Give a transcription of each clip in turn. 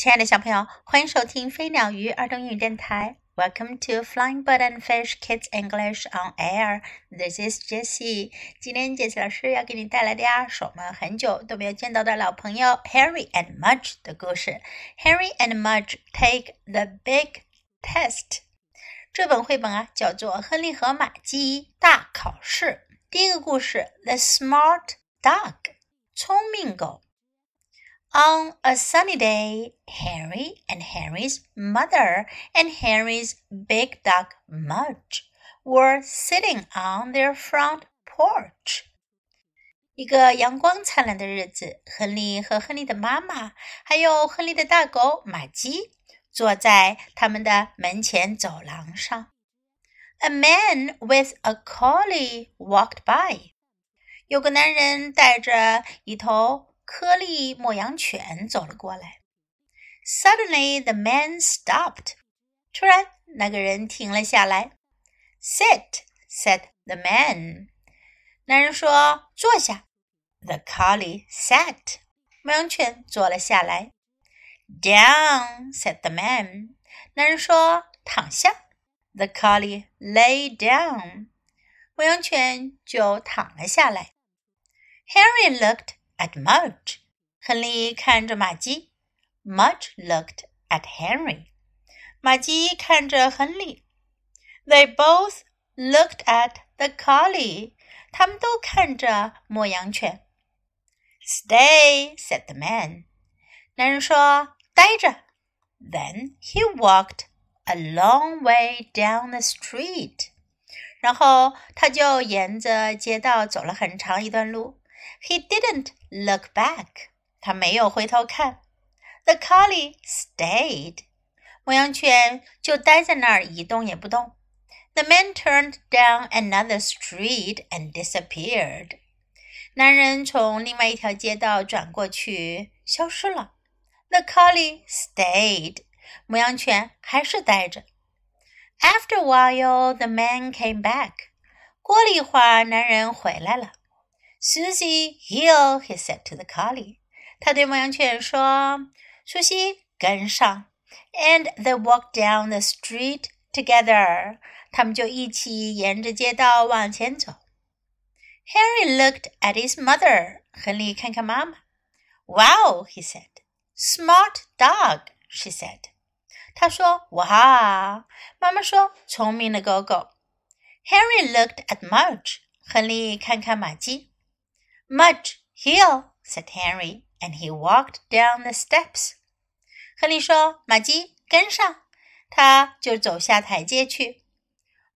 亲爱的小朋友，欢迎收听飞鸟鱼儿童英语电台。Welcome to Flying Bird and Fish Kids English on Air. This is Jessie. 今天 Jessie 老师要给你带来的呀，是我们很久都没有见到的老朋友 Harry and Mudge 的故事。Harry and Mudge take the big test. 这本绘本啊，叫做《亨利和马基大考试》。第一个故事，The Smart Dog，聪明狗。On a sunny day, Henry and Henry's mother and Henry's big dog Mudge were sitting on their front porch. 一个阳光灿烂的日子，亨利和亨利的妈妈，还有亨利的大狗玛姬，坐在他们的门前走廊上。A man with a collie walked by. 有个男人带着一头柯利牧羊犬走了过来。Suddenly the man stopped. 突然，那个人停了下来。Sit, said the man. 男人说：“坐下。” The collie sat. 牧羊犬坐了下来。Down, said the man. 男人说：“躺下。” The collie lay down. 牧羊犬就躺了下来。Henry looked at Mudge. 亨利看着玛姬，Mudge looked at Henry. 玛姬看着亨利。They both looked at the collie. 他们都看着牧羊犬。Stay, said the man. 男人说：“待着。” Then he walked a long way down the street. 然后他就沿着街道走了很长一段路。 He didn't look back. 他没有回头看。The collie stayed. 牧羊犬就待在那儿一动也不动。The man turned down another street and disappeared. 男人从另外一条街道转过去，消失了。The collie stayed. 牧羊犬还是待着。After a while, the man came back. 过了一会儿，男人回来了。 Susie, heel,” he said to the collie. 他对牧羊犬说：“苏西，跟上。” And they walked down the street together. 他们就一起沿着街道往前走。Henry looked at his mother. 亨利看看妈妈。“Wow,” he said. “Smart dog,” she said. 他说：“哇！”妈妈说：“聪明的狗狗。” Henry looked at Mudge. 亨利看看玛姬。Mudge, heel, said Henry, and he walked down the steps. 亨利说：“玛姬，跟上。”他就走下台阶去。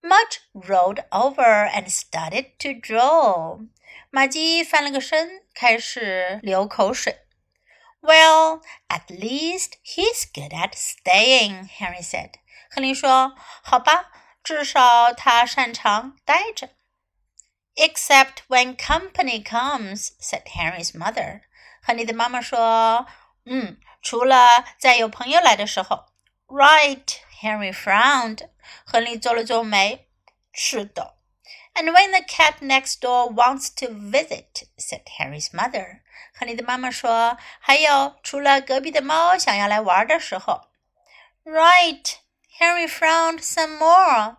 Mudge rolled over and started to drool. 玛姬翻了个身，开始流口水。Well, at least he's good at staying, Henry said. 亨利说：“好吧，至少他擅长待着。” Except when company comes," said Henry's mother. 亨利的妈妈说：“嗯，除了在有朋友来的时候。” Right, Henry frowned. 亨利皱了皱眉。是的。And when the cat next door wants to visit, said Henry's mother. 亨利的妈妈说：“还有，除了隔壁的猫想要来玩的时候。” Right, Henry frowned some more.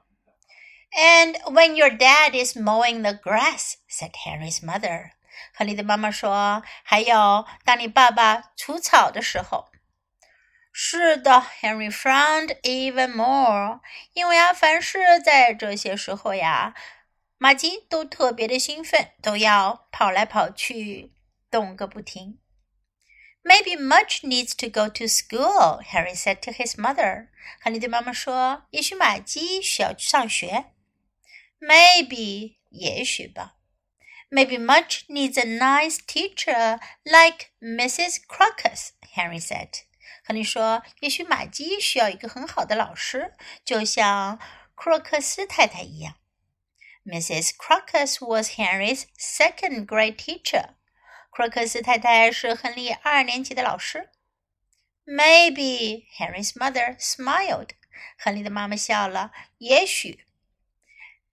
And when your dad is mowing the grass," said Henry's mother. 亨利的妈妈说：“还有，当你爸爸除草的时候。”是的，Henry frowned even more，因为啊，凡是在这些时候呀，马吉都特别的兴奋，都要跑来跑去，动个不停。Maybe Mudge needs to go to school, Henry said to his mother. 亨利对妈妈说：“也许马基需要去上学。” Maybe 也许吧。Maybe Mudge needs a nice teacher like Mrs. Crocus, Henry said. 亨利说：“也许玛姬需要一个很好的老师，就像库洛克斯太太一样。” Mrs. Crocus was Henry's second grade teacher. 库洛克斯太太是亨利二年级的老师。Maybe Henry's mother smiled. 亨利的妈妈笑了。也许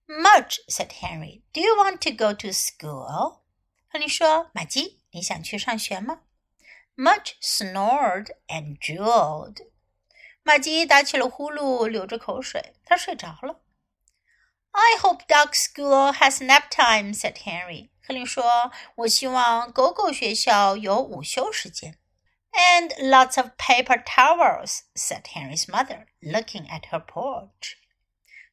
Much, said Henry. Do you want to go to school? 亨利说：“玛姬，你想去上学吗 Mudge snored and drooled. 玛姬打起了呼噜，流着口水，她睡着了。I hope dog school has nap time," said Henry. 亨利说：“我希望狗狗学校有午休时间。” And lots of paper towels," said Henry's mother, looking at her porch.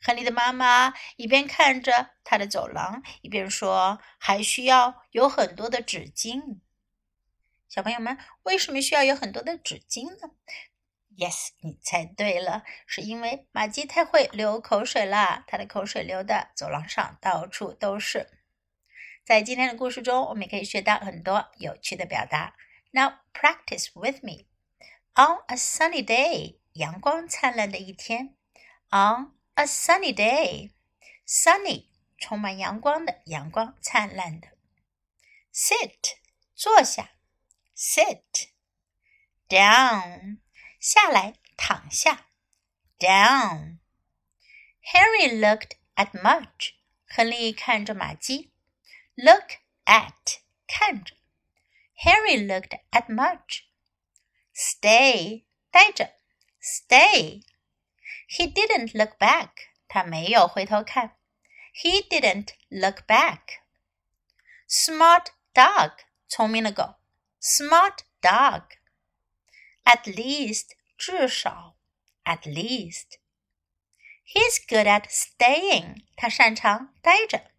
亨利的妈妈一边看着他的走廊，一边说：“还需要有很多的纸巾。”小朋友们，为什么需要有很多的纸巾呢？Yes，你猜对了，是因为玛姬太会流口水了，她的口水流的走廊上到处都是。在今天的故事中，我们也可以学到很多有趣的表达。Now practice with me. On a sunny day，阳光灿烂的一天。On A sunny day. Sunny，充满阳光的，阳光灿烂的。Sit，坐下。Sit down，下来，躺下。Down。Henry looked at Mudge。亨利看着玛姬。Look at，看着。Henry looked at Mudge. Stay，待着。Stay。He didn't look back. 他没有回头看。He didn't look back. Smart dog. 聪明的狗。Smart dog. At least. 至少。At least. He's good at staying. 他擅长待着。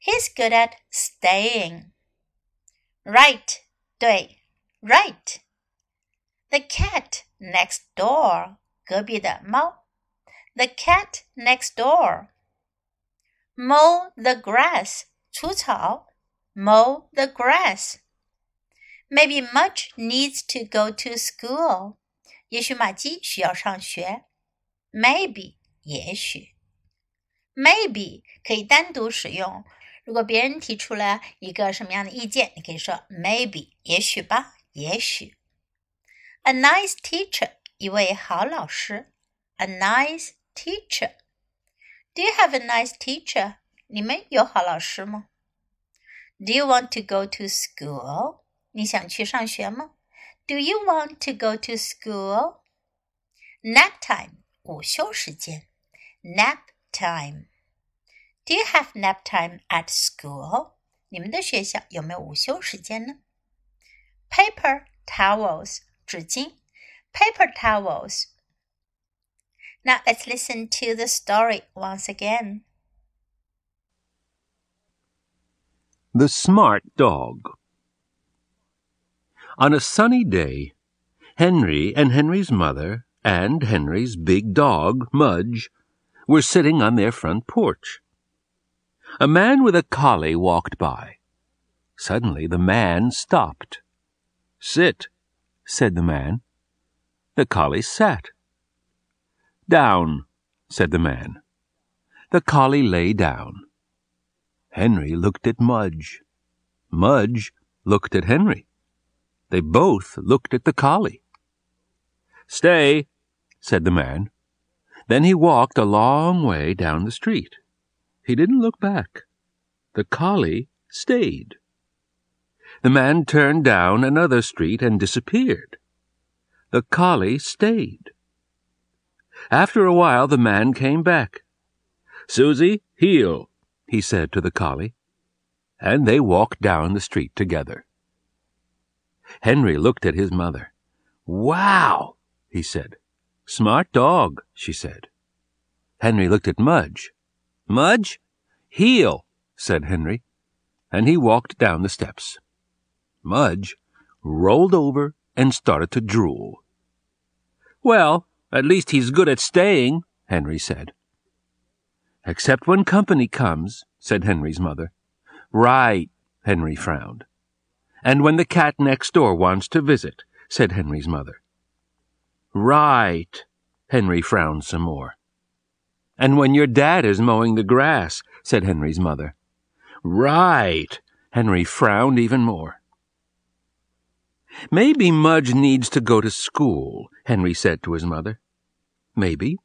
He's good at staying. Right. 对，right. The cat next door. 隔壁的猫。 the cat next door. Mow the grass, 除草, mow the grass. Maybe Mudge needs to go to school. 也许马基需要上学。Maybe 也许，maybe 可以单独使用。如果别人提出了一个什么样的意见，你可以说 maybe 也许吧，也许。A nice teacher A nice teacher. Do you have a nice teacher? 你们有好老师吗？Do you want to go to school? 你想去上学吗？Do you want to go to school? Nap time 午休时间。Nap time. Do you have nap time at school? 你们的学校有没有午休时间呢？Paper towels 纸巾。Paper towels now let's listen to the story once again. The Smart Dog On a sunny day, Henry and Henry's mother and Henry's big dog, Mudge, were sitting on their front porch. A man with a collie walked by. Suddenly the man stopped. Sit, said the man. The collie sat. Down, said the man. The collie lay down. Henry looked at Mudge. Mudge looked at Henry. They both looked at the collie. Stay, said the man. Then he walked a long way down the street. He didn't look back. The collie stayed. The man turned down another street and disappeared. The collie stayed. After a while, the man came back. Susie, heel, he said to the collie. And they walked down the street together. Henry looked at his mother. Wow, he said. Smart dog, she said. Henry looked at Mudge. Mudge? Heel, said Henry, and he walked down the steps. Mudge rolled over and started to drool. Well, at least he's good at staying, Henry said. Except when company comes, said Henry's mother. Right, Henry frowned. And when the cat next door wants to visit, said Henry's mother. Right, Henry frowned some more. And when your dad is mowing the grass, said Henry's mother. Right, Henry frowned even more. Maybe Mudge needs to go to school, Henry said to his mother. Maybe.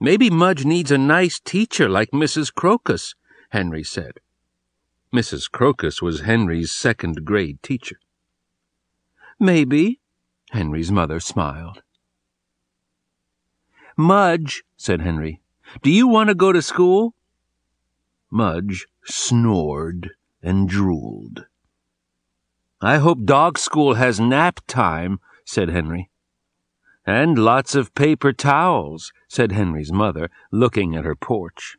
Maybe Mudge needs a nice teacher like Mrs. Crocus, Henry said. Mrs. Crocus was Henry's second grade teacher. Maybe, Henry's mother smiled. Mudge, said Henry, do you want to go to school? Mudge snored and drooled. I hope dog school has nap time, said Henry. And lots of paper towels, said Henry's mother, looking at her porch.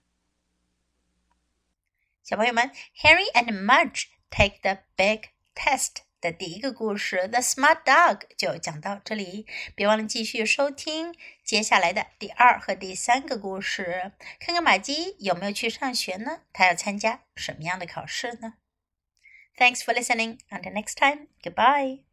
小朋友们，Henry and Mudge take the big test 的第一个故事《The Smart Dog 就讲到这里，别忘了继续收听接下来的第二和第三个故事。看看马基有没有去上学呢？他要参加什么样的考试呢？？Thanks for listening. Until next time. Goodbye.